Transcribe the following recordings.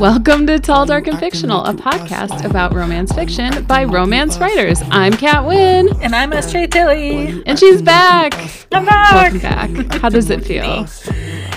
Welcome to Tall, Dark, and Fictional, a podcast about romance fiction by romance writers. I'm Kat Wynn, And I'm SJ Tilly. and she's back. I'm back. Welcome back. How does it feel?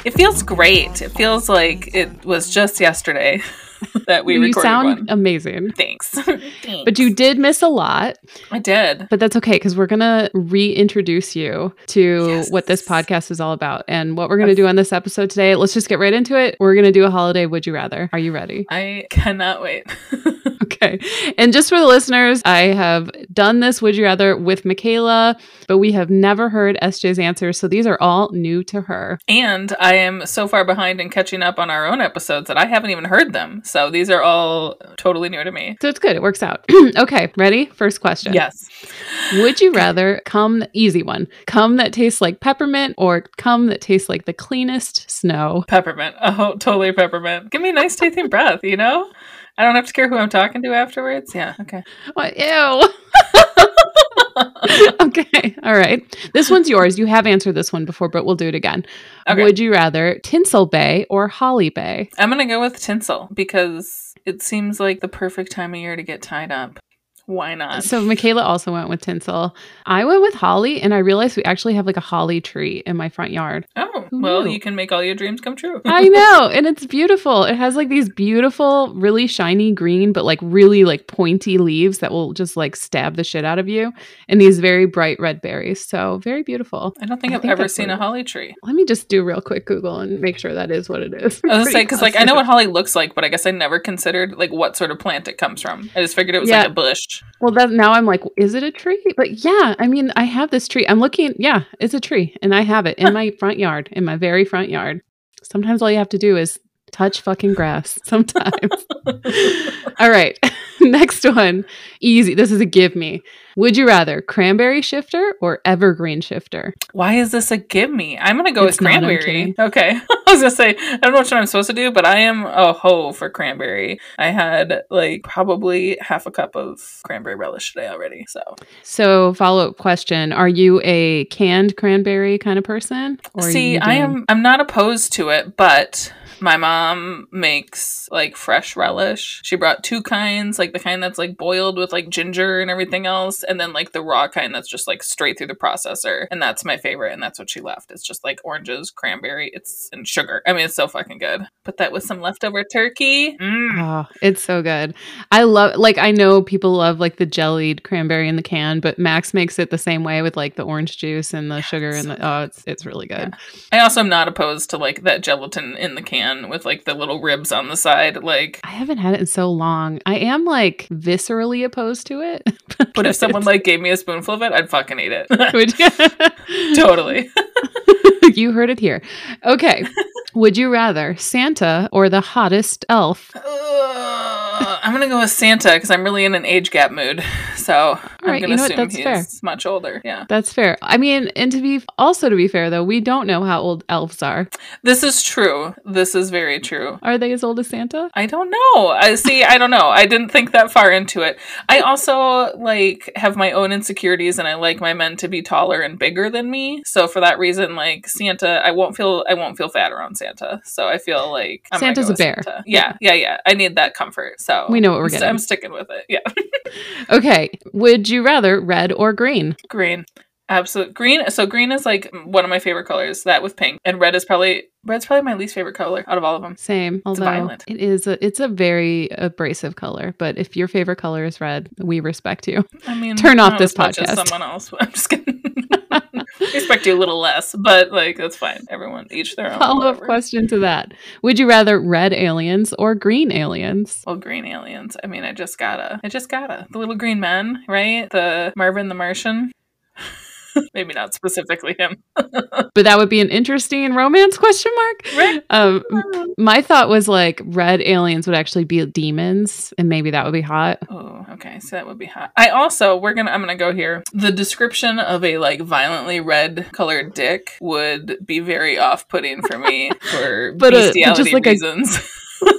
It feels great. It feels like it was just yesterday that we You sound one. amazing. Thanks. Thanks. But you did miss a lot, I did. but that's okay because we're going to reintroduce you to Yes. what this podcast is all about. And what we're going to do on this episode today, let's just get right into it. We're going to do a holiday Would You Rather. Are you ready? I cannot wait. Okay. And just for the listeners, I have done this Would You Rather with Michaela, but we have never heard SJ's answers. So these are all new to her. and I am so far behind in catching up on our own episodes that I haven't even heard them. So these are all totally new to me. So it's good. It works out. okay. Ready? First question. Yes. Would you rather cum, easy one, Come that tastes like peppermint or come that tastes like the cleanest snow? Peppermint. Oh, totally peppermint. Give me a nice tasting breath, you know? I don't have to care who I'm talking to afterwards. Yeah, okay. What? Ew. All right. This one's yours. You have answered this one before, but we'll do it again. Okay. Would you rather Tinsel Bay or Holly Bay? I'm gonna go with tinsel because it seems like the perfect time of year to get tied up. Why not? So Michaela also went with tinsel. I went with holly, and I realized we actually have like a holly tree in my front yard. oh, Who well, knew? you can make all your dreams come true. I know, and it's beautiful. It has like these beautiful, really shiny green, but like really like pointy leaves that will just like stab the shit out of you, and these very bright red berries. So very beautiful. I don't think I I've think ever seen a holly tree. Let me just do real quick Google and make sure that is what it is. I was gonna say because like I know what holly looks like, but I guess I never considered like what sort of plant it comes from. I just figured it was Yeah. like a bush. Well, that now I'm like, is it a tree? But yeah, I mean, I have this tree. I'm looking. Yeah, it's a tree, and I have it in my front yard, in my very front yard. Sometimes all you have to do is touch fucking grass. Sometimes. all right, next one. Easy. This is a give me. Would you rather cranberry shifter or evergreen shifter? Why is this a give me? I'm gonna go It's with cranberry. Okay, I was gonna say I don't know what I'm supposed to do, but I am a hoe for cranberry. I had like probably half a cup of cranberry relish today already. So So, follow up question: Are you a canned cranberry kind of person? Or See, you I am I'm not opposed to it, but my mom makes like fresh relish. She brought two kinds, like the kind that's like boiled with like ginger and everything else, and then like the raw kind that's just like straight through the processor. And that's my favorite, and that's what she left. It's just like oranges, cranberry, it's and sugar. I mean, it's so fucking good. Put that with some leftover turkey. Mm. Oh, it's so good. I love like I know people love like the jellied cranberry in the can, but Max makes it the same way with like the orange juice and the sugar and the oh, it's it's really good. I also am not opposed to like that gelatin in the can with like the little ribs on the side. Like, I haven't had it in so long. I am like viscerally opposed to it. but if someone like gave me a spoonful of it, I'd fucking eat it. Totally. you heard it here. Okay. Would you rather Santa or the hottest elf? Uh, I'm gonna go with Santa because I'm really in an age gap mood. So I'm right, gonna you know assume that's he's fair. much older. Yeah, That's fair. I mean, and to be also to be fair though, we don't know how old elves are. this is true. This is very true. Are they as old as Santa? I don't know. I see. I don't know. I didn't think that far into it. I also like have my own insecurities, and I like my men to be taller and bigger than me. So for that reason, like Santa, I won't feel I won't feel fat around Santa. So I feel like I'm Santa's go a bear. Santa. Yeah, yeah, yeah. I need that comfort. So We know what we're I'm getting. I'm sticking with it. Yeah. Okay. Would you rather red or green? Green. Absolute green. So green is like one of my favorite colors. That with pink, and red is probably red's probably my least favorite color out of all of them. Same. Although violent. it is a it's a very abrasive color. But if your favorite color is red, we respect you. I mean, Turn off this as much as podcast. Someone else. I'm just kidding. Respect you a little less, but like that's fine. Everyone each their own. Follow up question to that. Would you rather red aliens or green aliens? Well, green aliens. I mean, I just gotta. I just gotta. The little green men, right? The Marvin the Martian. Maybe not specifically him. But that would be an interesting romance question mark. Right. Um, my thought was like red aliens would actually be demons, and maybe that would be hot. Oh, okay. So that would be hot. I also we're gonna I'm gonna go here. The description of a like violently red colored dick would be very off putting for me for But, uh, but bestiality just like a- reasons.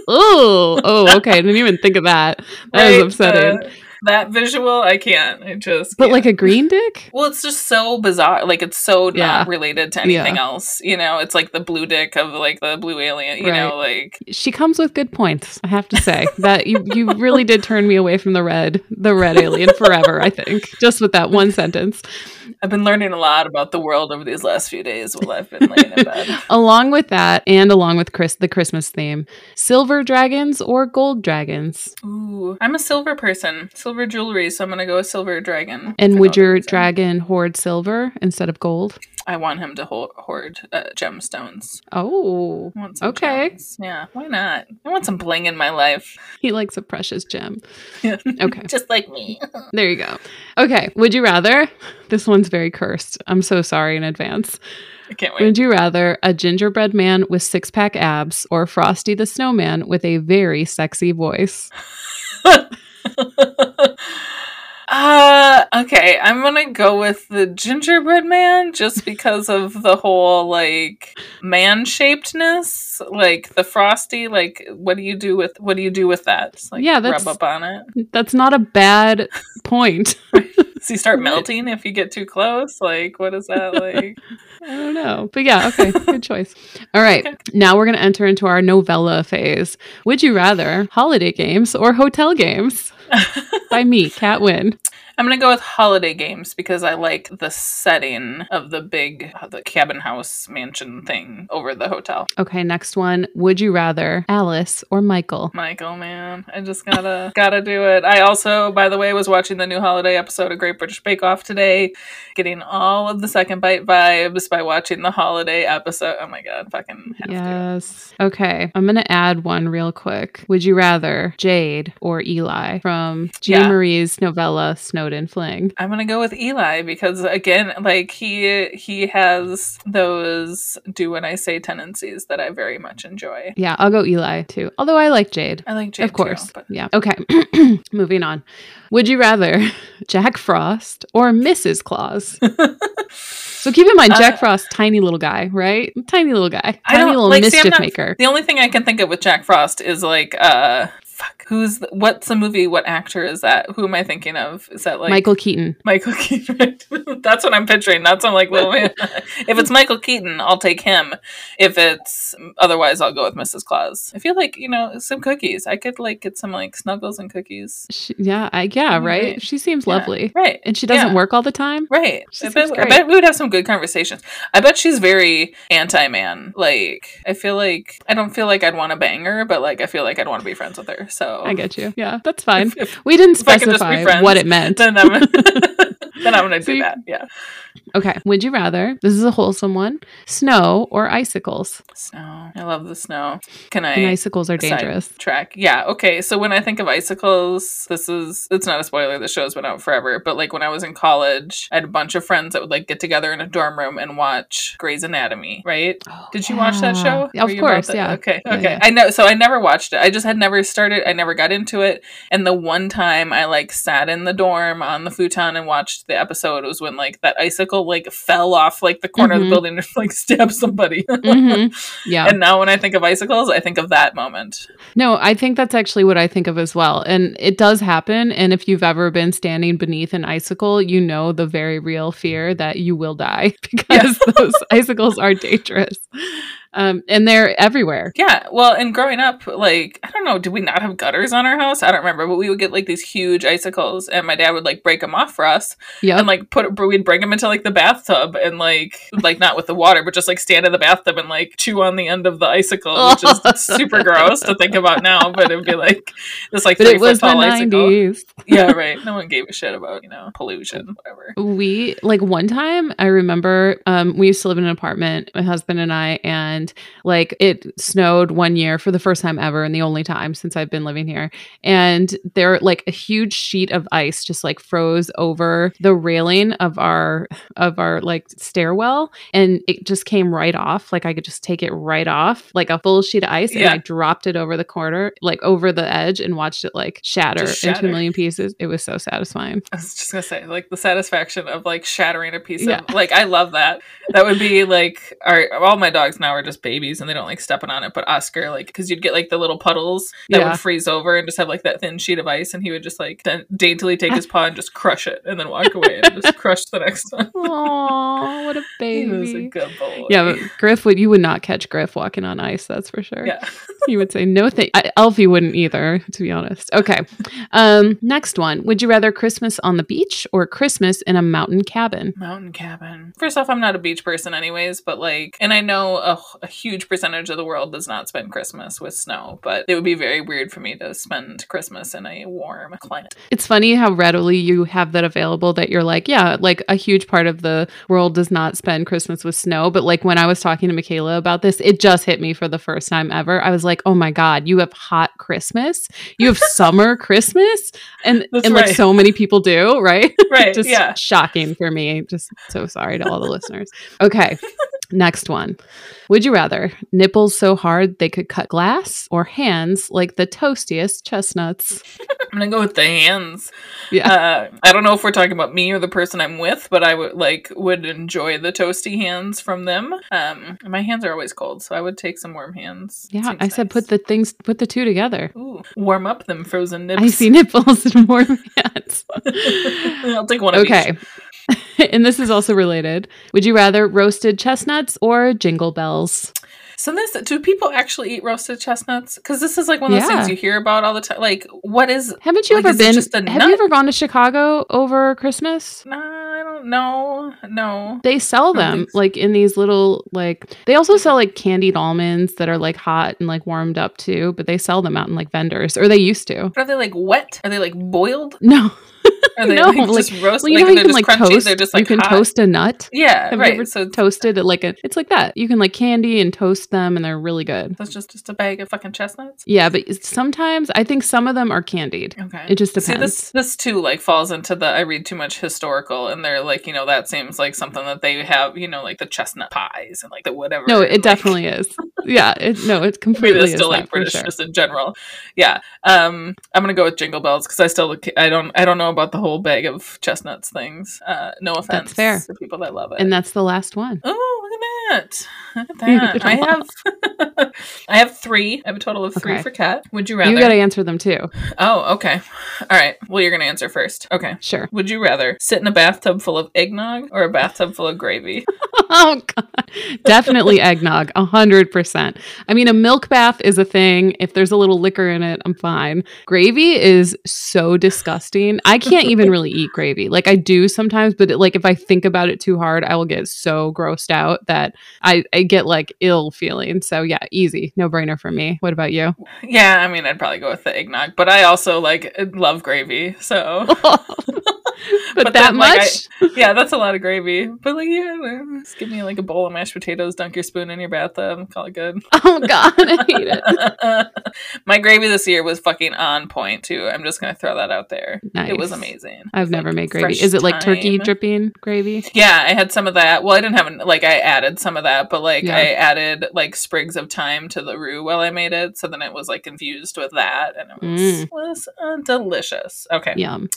Oh, oh, okay. I didn't even think of that. That Right? upsetting. Uh, that visual, I can't. I just. But can't. like a green dick? Well, it's just so bizarre. Like it's so Yeah. not related to anything Yeah. else. You know, it's like the blue dick of like the blue alien. You know, like She comes with good points, I have to say. that you you really did turn me away from the red the red alien forever, I think. Just with that one sentence. I've been learning a lot about the world over these last few days while I've been laying in bed. Along with that, and along with Chris the Christmas theme, silver dragons or gold dragons. Ooh, I'm a silver person, silver jewelry, so I'm gonna go with silver dragon. And would your reason. dragon hoard silver instead of gold? I want him to ho- hoard uh, gemstones. Oh, want some Okay. gems. Yeah, why not? I want some bling in my life. he likes a precious gem. Yeah. Okay. Just like me. There you go. Okay. Would you rather? This one's very cursed. I'm so sorry in advance. I can't wait. Would you rather a gingerbread man with six pack abs or Frosty the Snowman with a very sexy voice? uh okay i'm gonna go with the gingerbread man just because of the whole like man shapedness like the frosty like what do you do with what do you do with that Just, like Yeah, that's- rub up on it That's not a bad point. does he start melting if you get too close like what is that like I don't know. But yeah, okay. Good choice. All right. Okay. Now we're to enter into our novella phase. Would you rather holiday games or hotel games? By me, Kat Wynn. I'm gonna go with holiday games because i like the setting of the big the cabin house mansion thing over the hotel Okay, next one. Would you rather Alice or Michael? Michael, man, I just gotta gotta do it. I also, by the way, was watching the new holiday episode of Great British Bake Off today, getting all of the second bite vibes by watching the holiday episode. Oh my god, fucking have to. Yes. Okay. I'm going to add one real quick. Would you rather Jade or Eli from Jean Yeah. Marie's novella Snowden Fling? I'm gonna go with Eli because again, like he he has those do what I say tendencies that I very much enjoy. Yeah, I'll go Eli too. Although I like Jade. I like Jade of course. too, but Yeah. Okay. Moving on. Would you rather Jack Frost or Mrs. Claus? So keep in mind, Jack Uh, Frost, tiny little guy, right? Tiny little guy, tiny little like, see, mischief not- maker. The only thing I can think of with Jack Frost is like, uh, fuck, who's the, what's the movie? What actor is that? Who am I thinking of? Is that like Michael Keaton. Michael Keaton? That's what I'm picturing. Not some like little man. if it's Michael Keaton, I'll take him. If it's otherwise, I'll go with Mrs. Claus. I feel like you know some cookies. I could like get some like snuggles and cookies. She, yeah, I, yeah, right. right. She seems Yeah. lovely, Right. and she doesn't Yeah. work all the time. Right. I bet, I bet we would have some good conversations. I bet she's very anti man. Like, I feel like, I don't feel like I'd want to bang her, but like, I feel like I'd want to be friends with her. So I get you. Yeah, that's fine. If- if- We didn't if I could just be specify friends, what it meant. then then I'm going to do that. Yeah. Okay. Would you rather? This is a wholesome one. Snow or icicles? Snow. I love the snow. Can I? And icicles are dangerous. Track. Yeah. Okay. So when I think of icicles, this is it's not a spoiler. The show's been out forever. But like when I was in college, I had a bunch of friends that would like get together in a dorm room and watch Grey's Anatomy. Right? Oh, Did you watch that show? Yeah, Of Were you about course, yeah. Okay. Yeah, Okay. yeah. I know. So I never watched it. I just had never started. I never got into it. And the one time I like sat in the dorm on the futon and watched the episode was when like that icicle like fell off like the corner of Mhm. the building and like stabbed somebody. hmm Yeah. And now when I think of icicles, I think of that moment. No, I think that's actually what I think of as well. And it does happen. And if you've ever been standing beneath an icicle, you know the very real fear that you will die because those icicles are dangerous. Um, and they're everywhere. Yeah, well, and growing up, like I don't know, did we not have gutters on our house? I don't remember, but we would get like these huge icicles, and my dad would like break them off for us, Yeah. and like put we'd bring them into like the bathtub, and like like not with the water, but just like stand in the bathtub and like chew on the end of the icicle, which is super gross to think about now, but it'd be like this like but three foot the tall icicle. 90s. Yeah, right. No one gave a shit about you know pollution, whatever. we like one time i remember um we used to live in an apartment my husband and i and like it snowed one year for the first time ever and the only time since i've been living here. And there like a huge sheet of ice just like froze over the railing of our of our like stairwell. And it just came right off. Like i could just take it right off like a full sheet of ice. And i dropped it over the corner like over the edge and watched it like shatter, Just into a million pieces. It was so satisfying. I was just gonna say, like the satisfaction of like shattering a piece Yeah. of like I love that. That would be like our all my dogs now are just babies and they don't like stepping on it, but Oscar like because you'd get like the little puddles that Yeah. would freeze over and just have like that thin sheet of ice, and he would just like then daintily take his paw and just crush it, and then walk away and just crush the next one. Oh, what a He was a baby. good boy. Yeah, but Griff would you would not catch Griff walking on ice, that's for sure. yeah. He would say no thank I- Elfie wouldn't either, to be honest. Okay. Um, next one. Would you rather Christmas on the beach or Christmas in a mountain cabin? Mountain cabin. First off, I'm not a beach person, anyways, but like, and I know a, a huge percentage of the world does not spend Christmas with snow, but it would be very weird for me to spend Christmas in a warm climate. It's funny how readily you have that available that you're like, yeah, like a huge part of the world does not spend Christmas with snow. But like when I was talking to Michaela about this, it just hit me for the first time ever. I was like, oh my God, you have hot Christmas. You have summer Christmas. And, That's and like right. so many people do, right? Right. just yeah. shocking for me. Just so sorry to all the listeners. Okay. Next one. Would you rather nipples so hard they could cut glass or hands like the toastiest chestnuts? I'm gonna go with the hands. Yeah. Uh, I don't know if we're talking about me or the person I'm with, but I would like would enjoy the toasty hands from them. Um, my hands are always cold, so I would take some warm hands. Yeah, Seems I said put the things, put the two together. Ooh, warm up them frozen nipples. I see nipples and warm hands. I'll take one of each. and this is also related. Would you rather roasted chestnuts or jingle bells? So this, do people actually eat roasted chestnuts? Because this is like one of those Yeah. things you hear about all the time. Like, what is? Haven't you Like, ever been? just a Have nut? you ever gone to Chicago over Christmas? Nah, I don't know. No. They sell them so. like in these little like they also sell like candied almonds that are like hot and like warmed up too, but they sell them out in like vendors or they used to. Are they like wet? Are they like boiled? No. Are they No, like, like- just roast? Well, you like know you can just like crunchy. toast. They're just like you can hot? toast a nut. Yeah, Have you right. ever so Toasted it like a it's like that. You can like candy and toast them and they're really good. that's just just a bag of fucking chestnuts. Yeah, but sometimes I think some of them are candied. Okay. It just See, depends. this this too like falls into the I read too much historical, and they're like, you know, that seems like something that they have, you know, like the chestnut pies and like the whatever. no, it like, definally is. Yeah, it, no, it completely still like British sure. just in general. Yeah. Um I'm gonna go with Jingle Bells because I still I don't I don't know about the whole bag of chestnuts things. Uh no offense fair. to people that love it. And that's the last one. Oh, look at that. That. I have I have three. I have a total of three Okay. for Kat. Would you rather? You got to answer them too. oh, okay. All right. Well, you're gonna answer first. Okay. Sure. Would you rather sit in a bathtub full of eggnog or a bathtub full of gravy? oh god definitely eggnog a hundred percent i mean a milk bath is a thing if there's a little liquor in it i'm fine gravy is so disgusting i can't even really eat gravy like i do sometimes but it, like if i think about it too hard i will get so grossed out that i, I get like ill feeling so yeah easy no brainer for me what about you yeah, I mean, I'd probably go with the eggnog, but I also like uh, love gravy. So but, But that then, like, much yeah, that's a lot of gravy. But like, yeah, just give me like a bowl of mashed potatoes, dunk your spoon in your bathtub, call it good. oh god i hate it My gravy this year was fucking on point too. I'm just gonna throw that out there. nice It was amazing. i've never like, made gravy is it like turkey dripping gravy Yeah, I had some of that. Well, I didn't have like I added some of that, but like Yeah. I added like sprigs of thyme to the roux while I made it, so then it was like infused with that, and it was Mm. was uh, delicious. Okay, yum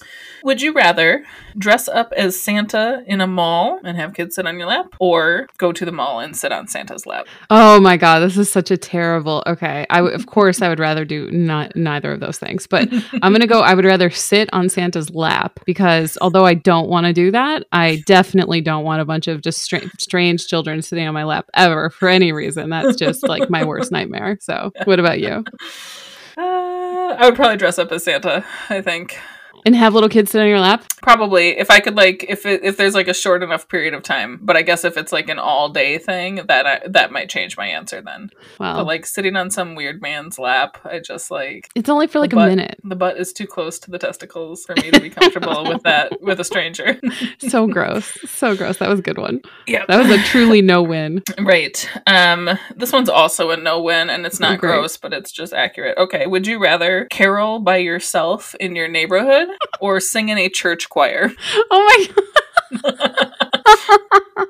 would you rather dress up as Santa in a mall and have kids sit on your lap, or go to the mall and sit on Santa's lap? Oh my god, this is such a terrible. Okay, I w- of course I would rather do not neither of those things, but I'm gonna go. I would rather sit on Santa's lap because although I don't want to do that, I definitely don't want a bunch of just stra- strange children sitting on my lap ever for any reason. That's just like my worst nightmare. So, what about you? Uh, I would probably dress up as Santa. I think And have little kids sit on your lap? probably if I could like if it, if there's like a short enough period of time. But I guess if it's like an all day thing, that I, that might change my answer then. Wow, But like sitting on some weird man's lap, I just like it's only for like a minute. the butt is too close to the testicles for me to be comfortable with that with a stranger. So gross, so gross. That was a good one. yeah, That was a truly no win. right. Um, this one's also a no win, and it's not Oh, gross, but it's just accurate. Okay, would you rather carol by yourself in your neighborhood or sing in a church choir? Oh my god.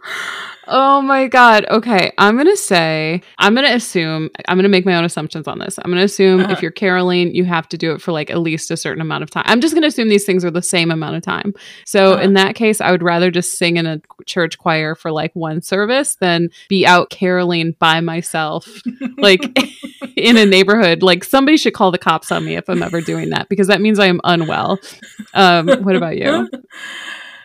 Oh my god. Okay, I'm going to say I'm going to assume I'm going to make my own assumptions on this. I'm going to assume Uh-huh. if you're caroling, you have to do it for like at least a certain amount of time. I'm just going to assume these things are the same amount of time. So Uh-huh. in that case, I would rather just sing in a church choir for like one service than be out caroling by myself. Like in a neighborhood, like somebody should call the cops on me if I'm ever doing that because that means I am unwell. Um, what about you?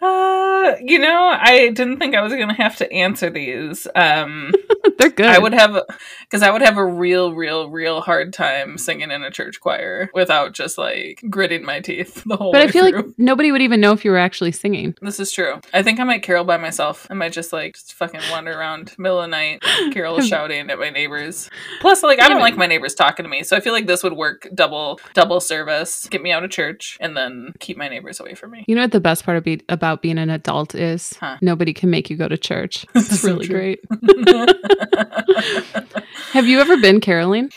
Uh, you know, I didn't think I was going to have to answer these. Um, They're good. I would have, because I would have a real, real, real hard time singing in a church choir without just like gritting my teeth the whole but I feel through. like nobody would even know if you were actually singing. This is true. I think I might carol by myself. I might just like just fucking wander around middle of the night, carol shouting at my neighbors. Plus, like I don't like my neighbors talking to me, so I feel like this would work double double service. Get me out of church and then keep my neighbors away from me. You know what the best part of be- about being an adult is? Huh. Nobody can make you go to church. It's really great. Have you ever been caroling?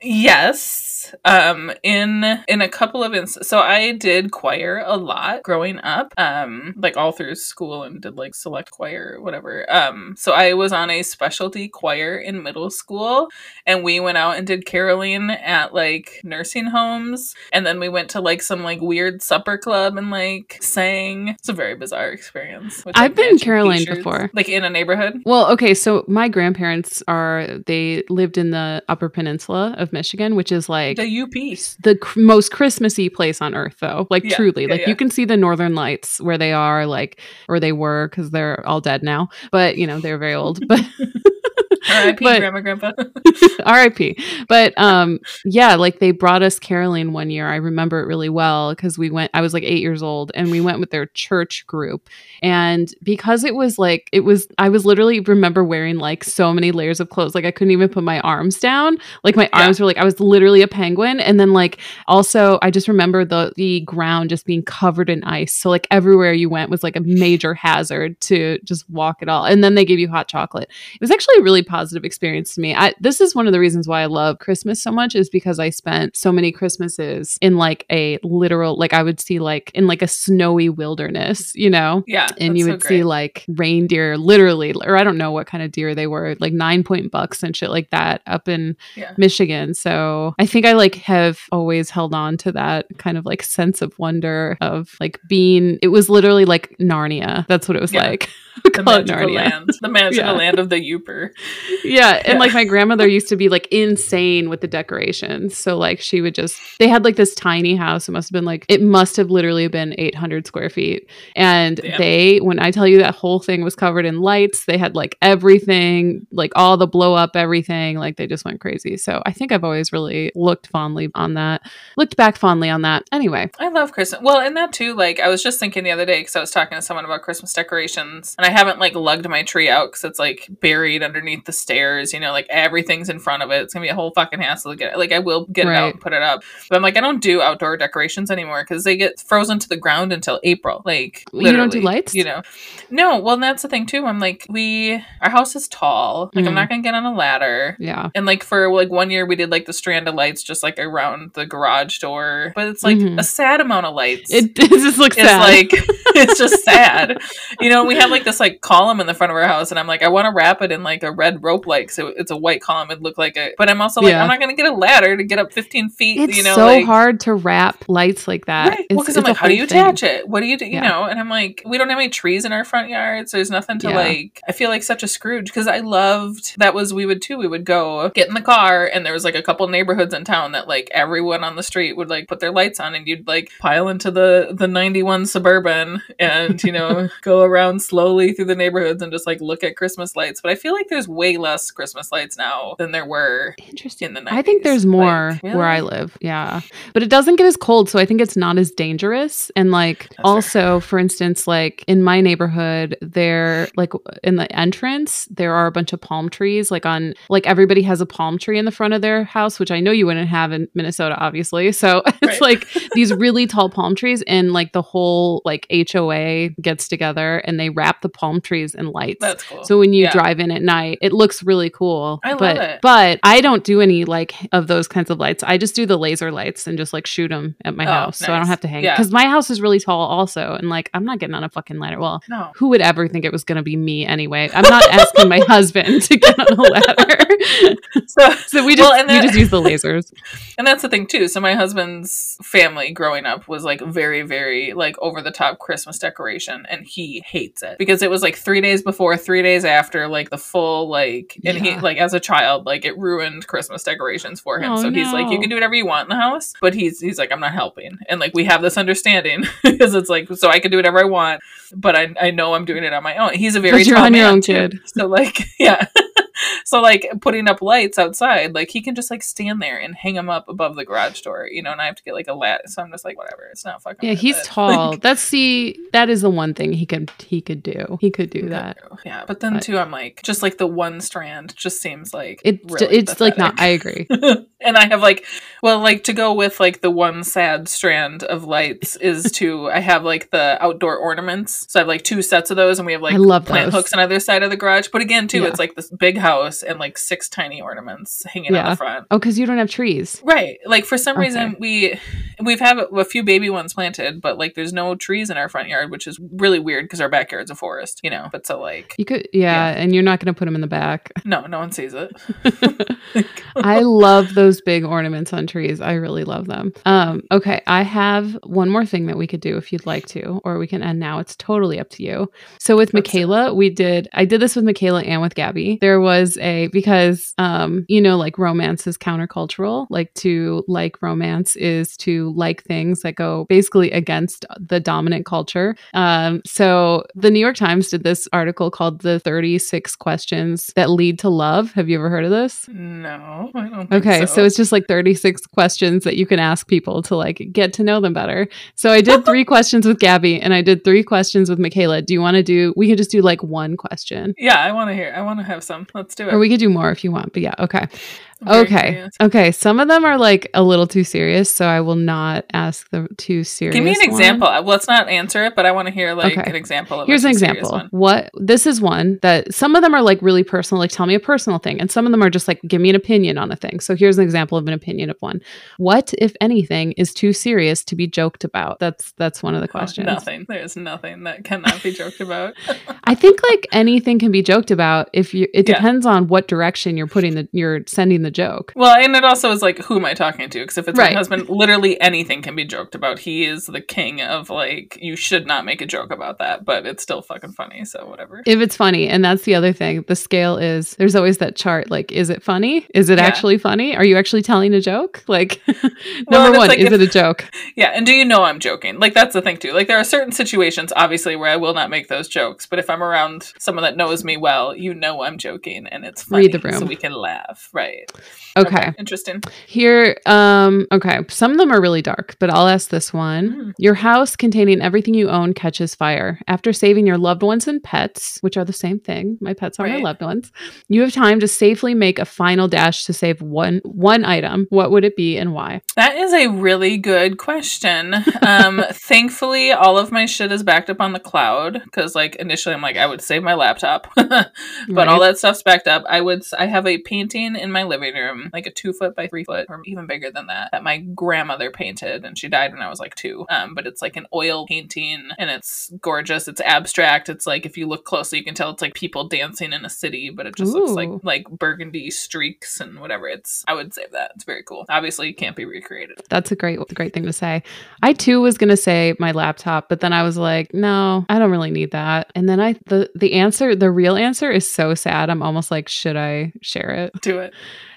Yes. Um in in a couple of ins- so I did choir a lot growing up. Um like all through school and did like select choir or whatever. Um so I was on a specialty choir in middle school and we went out and did caroling at like nursing homes and then we went to like some like weird supper club and like sang. It's a very bizarre experience. with, like, I've been caroling t-shirts, before. Like in a neighborhood. Well, okay, so my grandparents are they lived in the Upper Peninsula of Michigan, which is like The UP. the cr- most Christmassy place on earth, though. Like Yeah, truly, yeah, like yeah. you can see the Northern Lights where they are, like or they were because they're all dead now. But you know they're very old. But R.I.P. But- Grandma Grandpa. R.I.P. But um, yeah, like they brought us caroling one year. I remember it really well because we went. I was like eight years old, and we went with their church group. And because it was like it was, I was literally remember wearing like so many layers of clothes. Like I couldn't even put my arms down. Like my Yeah. arms were like I was literally a penguin. And then like also, I just remember the the ground just being covered in ice. So like everywhere you went was like a major hazard to just walk at all. And then they gave you hot chocolate it was actually a really positive experience to me. I, this is one of the reasons why I love Christmas so much is because I spent so many Christmases in like a literal, like I would see like in like a snowy wilderness, you know? Yeah. And you so would see like reindeer, literally, or I don't know what kind of deer they were, like nine point bucks and shit like that up in Yeah. Michigan. So I think I like have always held on to that kind of like sense of wonder of like being, it was literally like Narnia. That's what it was Yeah. like. the Call it magical Narnia. land. The magical Yeah. land of the Yooper. Yeah, and Yeah. like my grandmother used to be like insane with the decorations. So like she would just they had like this tiny house. It must have been like it must have literally been 800 square feet. And Damn. they when I tell you that whole thing was covered in lights, they had like everything, like all the blow up everything, like they just went crazy. So I think I've always really looked fondly on that. Looked back fondly on that. Anyway, I love Christmas. Well, and that too, like, I was just thinking the other day because I was talking to someone about Christmas decorations, and I haven't, like, lugged my tree out because it's, like, buried underneath the stairs, you know, like, everything's in front of it. It's gonna be a whole fucking hassle to get it. Like, I will get it out and put it up. But I'm like, I don't do outdoor decorations anymore because they get frozen to the ground until April. Like, You don't do lights? You know? No, well, and that's the thing too. I'm like, we, our house is tall. Like, I'm Mm. not gonna get on a ladder. yeah. And like for like one year we did like the strand of lights just like around the garage door. But it's like Mhm. a sad amount of lights. It, it just looks it's sad. like it's just sad. You know, we have like this like column in the front of our house and I'm like, I want to wrap it in like a red rope like so it's a white column. It'd look like it. But I'm also like, Yeah. I'm not gonna get a ladder to get up fifteen feet, it's you know, so like hard to wrap lights like that. Right. Well, because I'm like, how do you thing. attach it? What do you do? You Yeah. know? And I'm like, we don't have any trees in our front yards. So there's nothing to Yeah. like. I feel like such a Scrooge because I loved that was we would too. We would go get in the car and there was like a couple neighborhoods in town that like everyone on the street would like put their lights on and you'd like pile into the the 91 suburban and you know go around slowly through the neighborhoods and just like look at Christmas lights. But I feel like there's way less Christmas lights now than there were Interesting. in the 90s. I think there's more Like, where I live. Yeah. But it doesn't get as cold. So I think it's not as dangerous. And like, fair. also, for instance, like in my neighborhood, there, like in the entrance, there are a bunch of palm trees. Like on, like everybody has a palm tree in the front of their house, which I know you wouldn't have in Minnesota, obviously. So it's Right. like these really tall palm trees. And like the whole like HOA gets together and they wrap the palm trees and lights. That's cool. So when you Yeah. drive in at night, it looks really cool. I love but, it. But I don't do any like of those kinds of lights. I just do the laser lights and just like shoot them at my Oh, house, so I don't have to hang. Yeah. Because my house is really tall, also, and like I'm not getting on a fucking ladder. Well, no. who would ever think it was going to be me anyway? I'm not asking my husband to get on a ladder. So so we just Well, and we that- just use the lasers. And that's the thing too. So my husband's family growing up was like very, very like over the top Christmas decoration, and he hates it because because it was like three days before, three days after, like the full like, and he like as a child, like it ruined Christmas decorations for him. Oh, so he's like, you can do whatever you want in the house, but he's he's like, I'm not helping, and like we have this understanding because it's like, so I can do whatever I want, but I I know I'm doing it on my own. He's a very you're on your own, kid. So like, yeah. So like putting up lights outside, like he can just like stand there and hang them up above the garage door, you know, and I have to get like a lat. So I'm just like, whatever, it's not fucking. Yeah, he's it. tall. Like, That's the that is the one thing he could he could do. He could do that. Yeah, but then But- too, I'm like, just like the one strand just seems like It really it's like not. I agree. and I have like, well, like to go with like the one sad strand of lights is to I have like the outdoor ornaments. So I have like two sets of those, and we have like I love plant those. hooks on either side of the garage. But again, too, Yeah. it's like this big house and like six tiny ornaments hanging on Yeah. the front. Oh, because you don't have trees. Right. Like for some reason we we've had a few baby ones planted, but like there's no trees in our front yard, which is really weird because our backyard's a forest, you know. But so like You could, yeah, and you're not going to put them in the back. no, no one sees it. I love those big ornaments on trees. I really love them. Um, okay, I have one more thing that we could do if you'd like to, or we can end now. It's totally up to you. So with Let's do it. Michaela, we did. I did this with Michaela and with Gabby. There was a because um, you know, like romance is countercultural. Like to like romance is to like things that go basically against the dominant culture. Um, so the New York Times did this article called "The 36 Questions That Lead to Love." Have you ever heard of this? no, I don't think Okay, so. it's just like 36 questions that you can ask people to like get to know them better. So I did three questions with Gabby and I did three questions with Michaela. Do you want to do we could just do like one question. yeah, I want to hear. I want to have some. Let's do it. Or we could do more if you want. But yeah, okay. Okay. curious. Okay, some of them are like a little too serious, so I will not ask the too serious. Give me an one. example. Let's not answer it, but I want to hear like Okay. an example of. Here's an example. What this is one that some of them are like really personal, like tell me a personal thing, and some of them are just like give me an opinion on a thing. So here's an example of an opinion of one. What, if anything, is too serious to be joked about? That's that's one of the Oh, questions. nothing. There's nothing that cannot be joked about. I think like anything can be joked about if you. It Yeah. depends on what direction you're putting the you're sending the joke. Well, and it also is like, who am I talking to? Because if it's Right. my husband, literally anything can be joked about. He is the king of like, you should not make a joke about that, but it's still fucking funny. So whatever. If it's funny, and that's the other thing, the scale is there's always that chart. Like, is it funny? Is it Yeah. actually funny? Are you actually telling a joke? Like, Well, number one, like is if- it a joke? Yeah, and do you know I'm joking? Like that's the thing too. Like there are certain situations, obviously, where I will not make those jokes. But if I'm around someone that knows me well, you know I'm joking, and it's funny, Read the room. so we can laugh. Right. Okay. Interesting. Here, um, okay, some of them are really dark, but I'll ask this one. Mm. Your house containing everything you own catches fire. After saving your loved ones and pets, which are the same thing, my pets are my loved ones, you have time to safely make a final dash to save one one item. What would it be and why? That is a really good question. Um, thankfully, all of my shit is backed up on the cloud because, like, initially I'm like, I would save my laptop, but all that stuff's backed up. I would. I have a painting in my living room, like a two foot by three foot, or even bigger than that, that my grandmother painted, and she died when I was like two. Um, but it's like an oil painting, and it's gorgeous. It's abstract. It's like if you look closely, you can tell it's like people dancing in a city, but it just looks like like burgundy streaks and whatever. It's. I would say that. It's very cool. Obviously, it can't be recreated. That's a great great thing to say. I too was gonna say my laptop, but then I was like, no, I don't really need that. And then I the the answer, the real answer is so sad. I'm almost like, should I share it? Do it.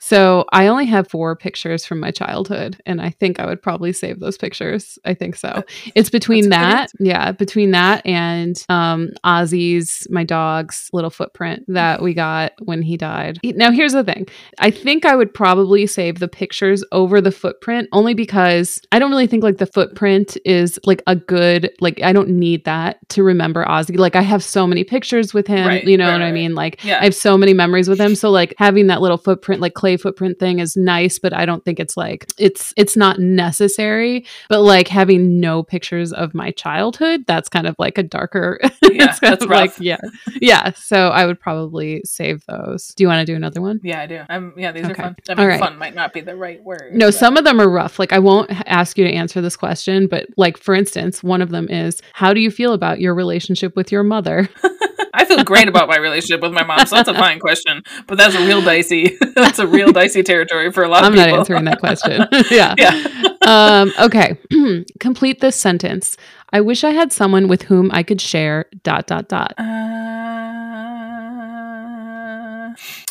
So I only have four pictures from my childhood, and I think I would probably save those pictures. I think so. It's between That's that, yeah, between that and um Ozzy's, my dog's little footprint that we got when he died. Now here's the thing. I think I would probably save the pictures over the footprint only because I don't really think like the footprint is like a good like I don't need that to remember Ozzy. Like I have so many pictures with him, Right, you know right, what I mean? Like Yeah. I have so many memories with him. So like having that little footprint, like clay footprint thing is nice, but I don't think it's like it's it's not necessary. But like having no pictures of my childhood, that's kind of like a darker Yeah, that's like yeah. Yeah. So I would probably save those. Do you want to do another one? Yeah, I do. I'm yeah, these Okay. are fun. I mean, right. fun might not be the right word. No, but- some of them are rough. Like I won't ask you to answer this question, but like for instance, one of them is how do you feel about your relationship with your mother? I feel great about my relationship with my mom, so that's a fine question. But that's a real dicey. that's a real dicey territory for a lot of people. I'm not answering that question. yeah. yeah. um, okay. Complete this sentence. I wish I had someone with whom I could share dot dot dot. Uh,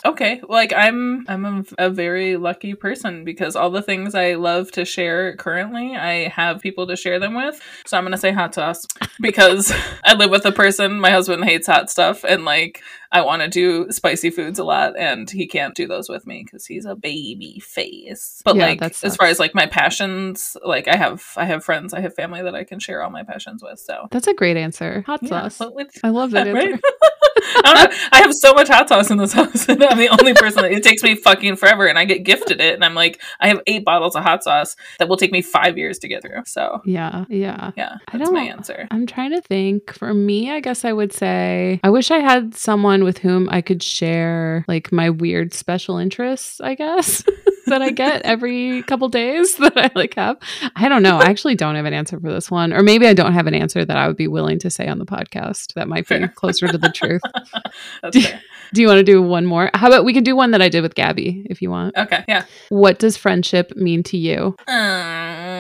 okay, like I'm I'm a, a very lucky person because all the things I love to share currently, I have people to share them with. So I'm gonna say hot sauce because I live with a person. My husband hates hot stuff, and like I want to do spicy foods a lot, and he can't do those with me because he's a baby face. But Yeah, like as far as like my passions, like I have I have friends, I have family that I can share all my passions with. So That's a great answer. Hot yeah, sauce. I love that answer. Right? I. I have so much hot sauce in this house, and I'm the only person that it takes me fucking forever, and I get gifted it, and I'm like, I have eight bottles of hot sauce that will take me five years to get through. So Yeah, yeah. yeah, I that's my don't- answer. I'm trying to think. For me, I guess I would say I wish I had someone with whom I could share like my weird special interests, I guess, that I get every couple days that I like have. I don't know. I actually don't have an answer for this one. Or maybe I don't have an answer that I would be willing to say on the podcast. That might be closer to the truth. Fair. Do you want to do one more? How about we could do one that I did with Gabby if you want? Okay, yeah. What does friendship mean to you? Um,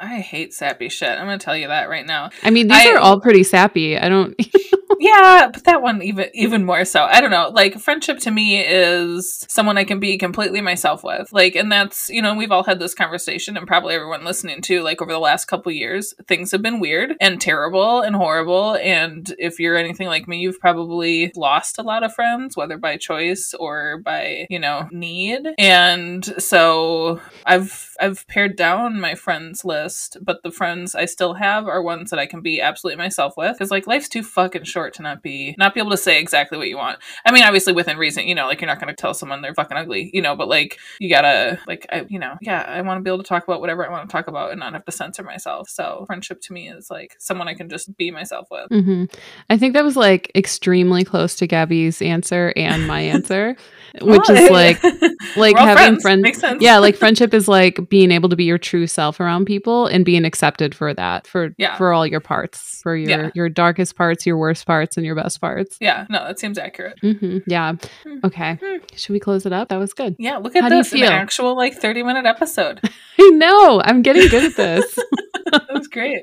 I hate sappy shit. I'm gonna tell you that right now. I mean, these I- are all pretty sappy. I don't yeah, but that one even even more so. I don't know. Like friendship to me is someone I can be completely myself with. Like and that's, you know, we've all had this conversation and probably everyone listening too like over the last couple years, things have been weird and terrible and horrible and if you're anything like me, you've probably lost a lot of friends whether by choice or by, you know, need. And so I've I've pared down my friends list, but the friends I still have are ones that I can be absolutely myself with. Because like life's too fucking short to not be not be able to say exactly what you want. I mean, obviously within reason, you know, like you're not gonna tell someone they're fucking ugly, you know, but like you gotta like I you know, yeah, I wanna be able to talk about whatever I want to talk about and not have to censor myself. So friendship to me is like someone I can just be myself with. hmm I think that was like extremely close to Gabby's answer and my answer, which is like like having friends. friends. Yeah, like friendship is like being able to be your true self around people and being accepted for that, for Yeah. for all your parts, for your Yeah. your darkest parts, your worst parts, and your best parts. yeah, no, that seems accurate. hmm Yeah. Hmm. Okay. Should we close it up? That was good. Yeah, look at How this. An actual like 30 minute episode. I know. I'm getting good at this. that was great.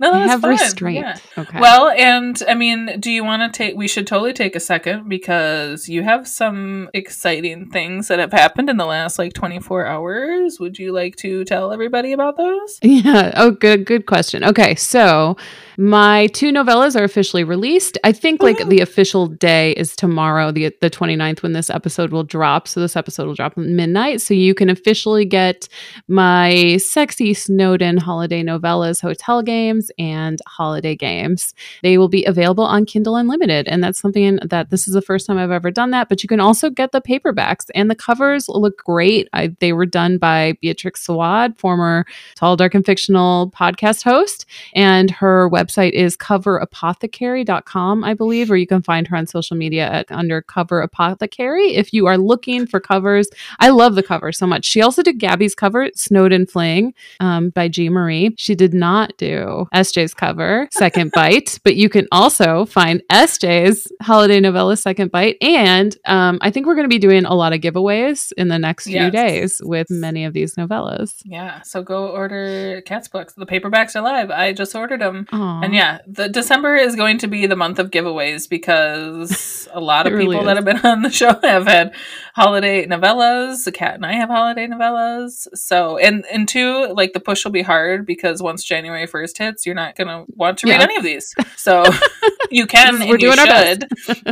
No, that I was have fun. restraint. Yeah. Okay. Well, and I mean, do you want to take? We should totally take a second because you have some exciting things that have happened in the last like 24 hours. Would you like to tell everybody about those? Yeah. Oh, good. Good question. Okay. So my two novellas are officially released. I think like Woohoo. the official day is tomorrow, the the 29th, when this episode will drop. So this episode will drop at midnight. So you can officially get my sexy Snowden holiday novellas, hotel games, and holiday games. They will be available on Kindle Unlimited. And that's something that this is the first time I've ever done that. But you can also get the paperbacks and the covers look great. I, they were done by Beatrix Sawad, former Tall, Dark, and Fictional podcast host. And her website is coverapothecary.com, I believe, or you can find her on social media at under Cover Apothecary. If you are looking for covers, I love the cover so much. She also did Gabby's cover, Snowden Fling, um, by G. Marie. She did not do SJ's cover, Second Bite, but you can also find SJ's holiday novella, Second Bite. And um, I think we're going to be doing a lot of giveaways in the next few Yes. days with many of these novellas. Yeah, so go order Kat's books. The paperbacks are live. I just ordered them. And yeah, the December is going to be the month of giveaways because a lot of really people that have been on the show have had holiday novellas. The Kat and I have holiday novellas. So and and two, like the push will be hard because once January first hits, you're not gonna want to read Yeah. any of these. So you can We're and you doing our should,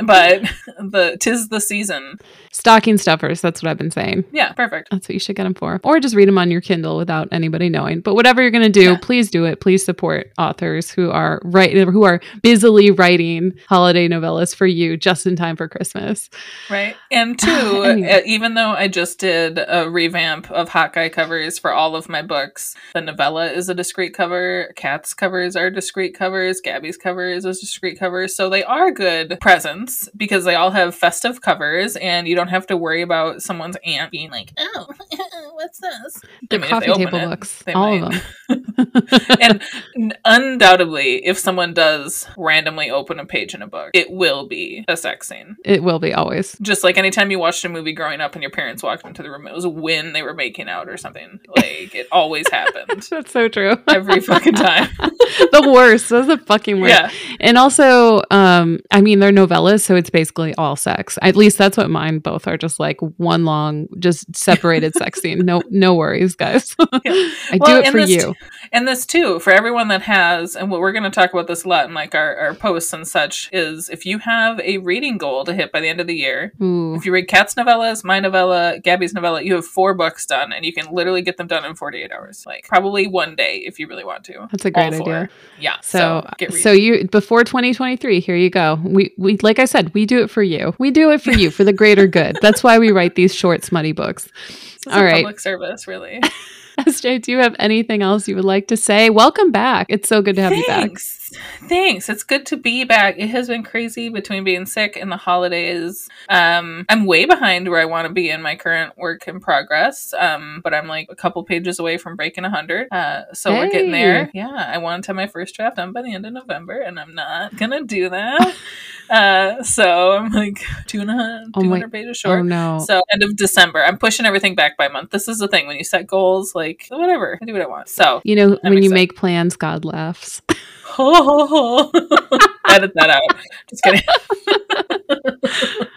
but the tis the season. Stocking stuffers. That's what I've been saying. Yeah, perfect. That's what you should get them for. Or just read them on your Kindle without anybody knowing. But whatever you're going to do, Yeah. please do it. Please support authors who are right who are busily writing holiday novellas for you just in time for Christmas. Right. And two, Anyway. uh, even though I just did a revamp of Hawkeye covers for all of my books, the novella is a discreet cover, Kat's covers are discreet covers, Gabby's cover is a discrete cover. So they are good presents because they all have festive covers and you don't have to worry about someone's aunt being like, oh, what's this? The I mean, coffee they table it, books. All might. of them. and n- undoubtedly, if someone does randomly open a page in a book, it will be a sex scene. it will be always. Just like anytime you watched a movie growing up and your parents walked into the room, it was when they were making out or something. Like it always happened That's so true. every fucking time. the worst. That's the fucking worst. Yeah. And also, um, I mean, they're novellas, so it's basically all sex. At least that's what mine both are. Just like one long, just separated sex scene. No, no worries, guys. I Well, do it for this you. And this too, for everyone that has, and what we're going to talk about this a lot in like our, our posts and such, is if you have a reading goal to hit by the end of the year, Ooh, if you read Kat's novellas, my novella, Gabby's novella, you have four books done, and you can literally get them done in 48 hours. Like probably one day if you really want to. that's a great idea. Yeah. So, So, so you before 2023, here you go. We we like I said, we do it for you. We do it for you for the greater good. That's why we write these short, smutty books. All a public service, really. SJ, do you have anything else you would like to say? Welcome back. It's so good to have you back. Thanks. It's good to be back. It has been crazy between being sick and the holidays. Um, I'm way behind where I want to be in my current work in progress. Um, but I'm like a couple pages away from breaking 100. Uh, so we're getting there. Yeah, I want to have my first draft done by the end of November, and I'm not gonna do that. uh, so I'm like two and a half, Oh my- 200 pages short. Oh no. So end of December. I'm pushing everything back by month. This is the thing when you set goals, like whatever, I do what I want. So you know, I'm when you make plans, God laughs. edit that out. Just kidding.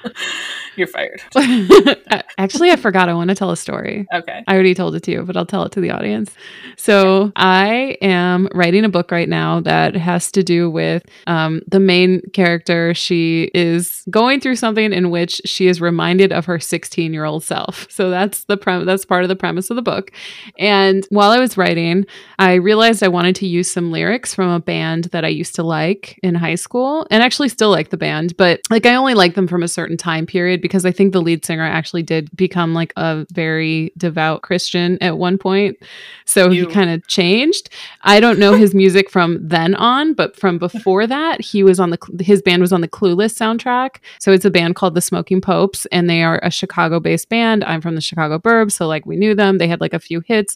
You're fired. Actually, I forgot. I want to tell a story. Okay. I already told it to you, but I'll tell it to the audience. So, I am writing a book right now that has to do with um, the main character. She is going through something in which she is reminded of her 16 year old self. So that's the prem- that's part of the premise of the book. And while I was writing, I realized I wanted to use some lyrics from a band that I used to like in high school, and actually still like the band, but like I only like them from a certain time period because I think the lead singer actually did become like a very devout Christian at one point. So You- he kind of changed. I don't know his music from then on, but from before that, he was on the his band was on the Clueless soundtrack. So it's a band called the Smoking Popes, and they are a Chicago-based band. I'm from the Chicago Burbs, so like we knew them. They had like a few hits,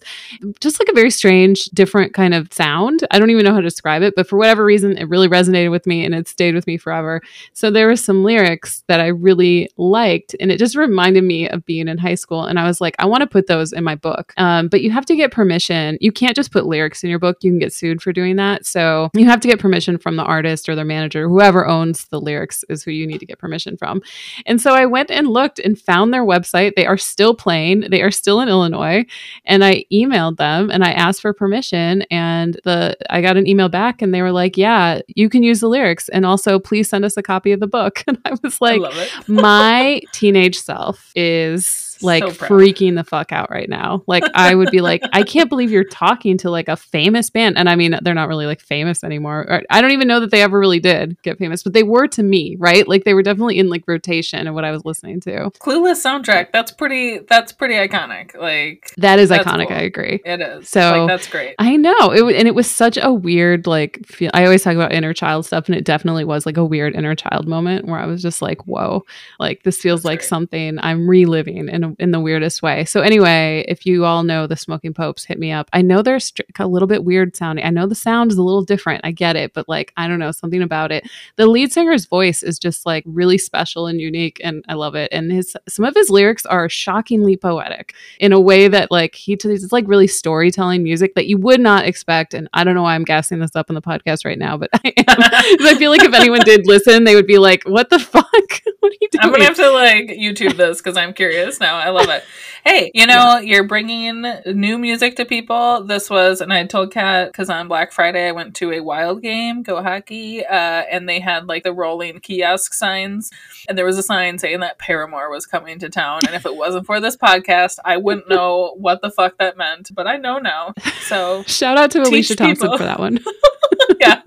just like a very strange, different kind of sound. I don't even know how to describe it, but for whatever reason, it really resonated with me, and it stayed with me forever. So there were some lyrics that I really liked, and it just reminded me of being in high school. And I was like, I want to put those in my book. Um, but you have to get permission. You can't just put lyrics in your book. You can get sued for doing that. So you have to get permission from the artist or their manager. Whoever owns the lyrics is who you need to get permission from. And so I went and looked and found their website. They are still playing. They are still in Illinois. And I emailed them and I asked for permission. And the I got an email back and they were like, Yeah, you can use the lyrics. And also please send us a copy of the book. And I was like, it. my teenage self is like So freaking the fuck out right now. Like I would be like, I can't believe you're talking to like a famous band. And I mean, they're not really like famous anymore. Or, I don't even know that they ever really did get famous, but they were to me, right? Like they were definitely in like rotation of what I was listening to. Clueless soundtrack. That's pretty. That's pretty iconic. Like That is iconic. cool. I agree. it is. So- like, that's great. I know it, and it was such a weird like. Feel, I always talk about inner child stuff, and it definitely was like a weird inner child moment where I was just like, "Whoa!" Like this feels That's like great. something I'm reliving in a, in the weirdest way. So anyway, if you all know the Smoking Popes, hit me up. I know they're a little bit weird sounding. I know the sound is a little different. I get it, but like I don't know something about it. The lead singer's voice is just like really special and unique, and I love it. And his some of his lyrics are shockingly poetic in a way that like he t- it's like really storytelling music that you would not expect. And I don't know why I'm gassing this up in the podcast right now, but I am. I feel like if anyone did listen, they would be like, "What the fuck? what are you doing?" I'm gonna have to like YouTube this because I'm curious now. I love it. Hey, you know, you're bringing new music to people. This was, and I told Kat because on Black Friday I went to a wild game, Go Hockey, uh, and they had like the rolling kiosk signs, and there was a sign saying that Paramore was coming to town. And if it wasn't for this podcast, I wouldn't know what the fuck that meant, but I know now. So Shout out to Alicia Thompson people. for that one. yeah,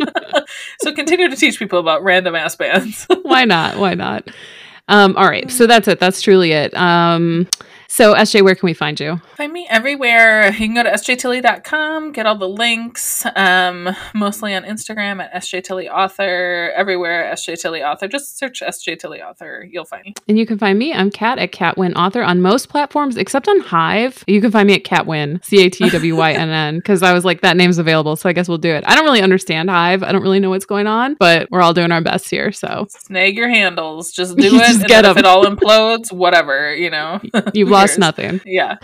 so continue to teach people about random ass bands. Why not? Why not? Um, all right, so that's it. That's truly it. Um, So, SJ, where can we find you? Find me everywhere. You can go to sjtilly.com, get all the links, um, mostly on Instagram at sjtillyauthor, everywhere sjtillyauthor. Just search sjtillyauthor, you'll find me. And you can find me. I'm Kat at KatWynn Author on most platforms except on Hive. You can find me at CatWynn, C A T W Y N N, because I was like, that name's available. So I guess we'll do it. I don't really understand Hive. I don't really know what's going on, but we're all doing our best here. So Snag your handles. Just do it. just get if it all implodes, whatever, you know. you've Who lost nothing. Yeah.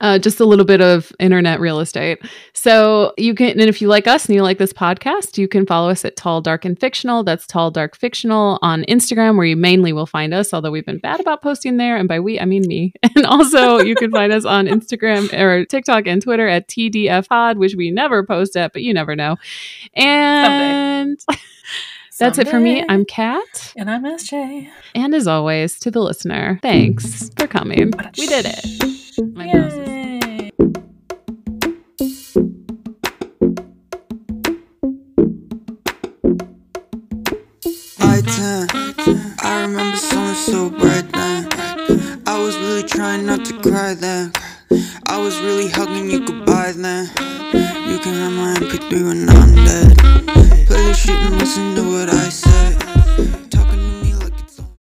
uh, just a little bit of internet real estate. So you can, and if you like us and you like this podcast, you can follow us at Tall Dark and Fictional. That's Tall Dark Fictional on Instagram, where you mainly will find us. Although we've been bad about posting there, and by we I mean me. And also you can find us on Instagram or TikTok and Twitter at TDFPod, which we never post at, but you never know. And that's it for me. I'm Kat, And I'm SJ. and as always, to the listener, thanks for coming. We did it. My Yay. I ten. I remember something so bright then. I was really trying not to cry then. I was really hugging you goodbye then. You can have my MP3 when I'm dead. Play the shit and listen to what I say.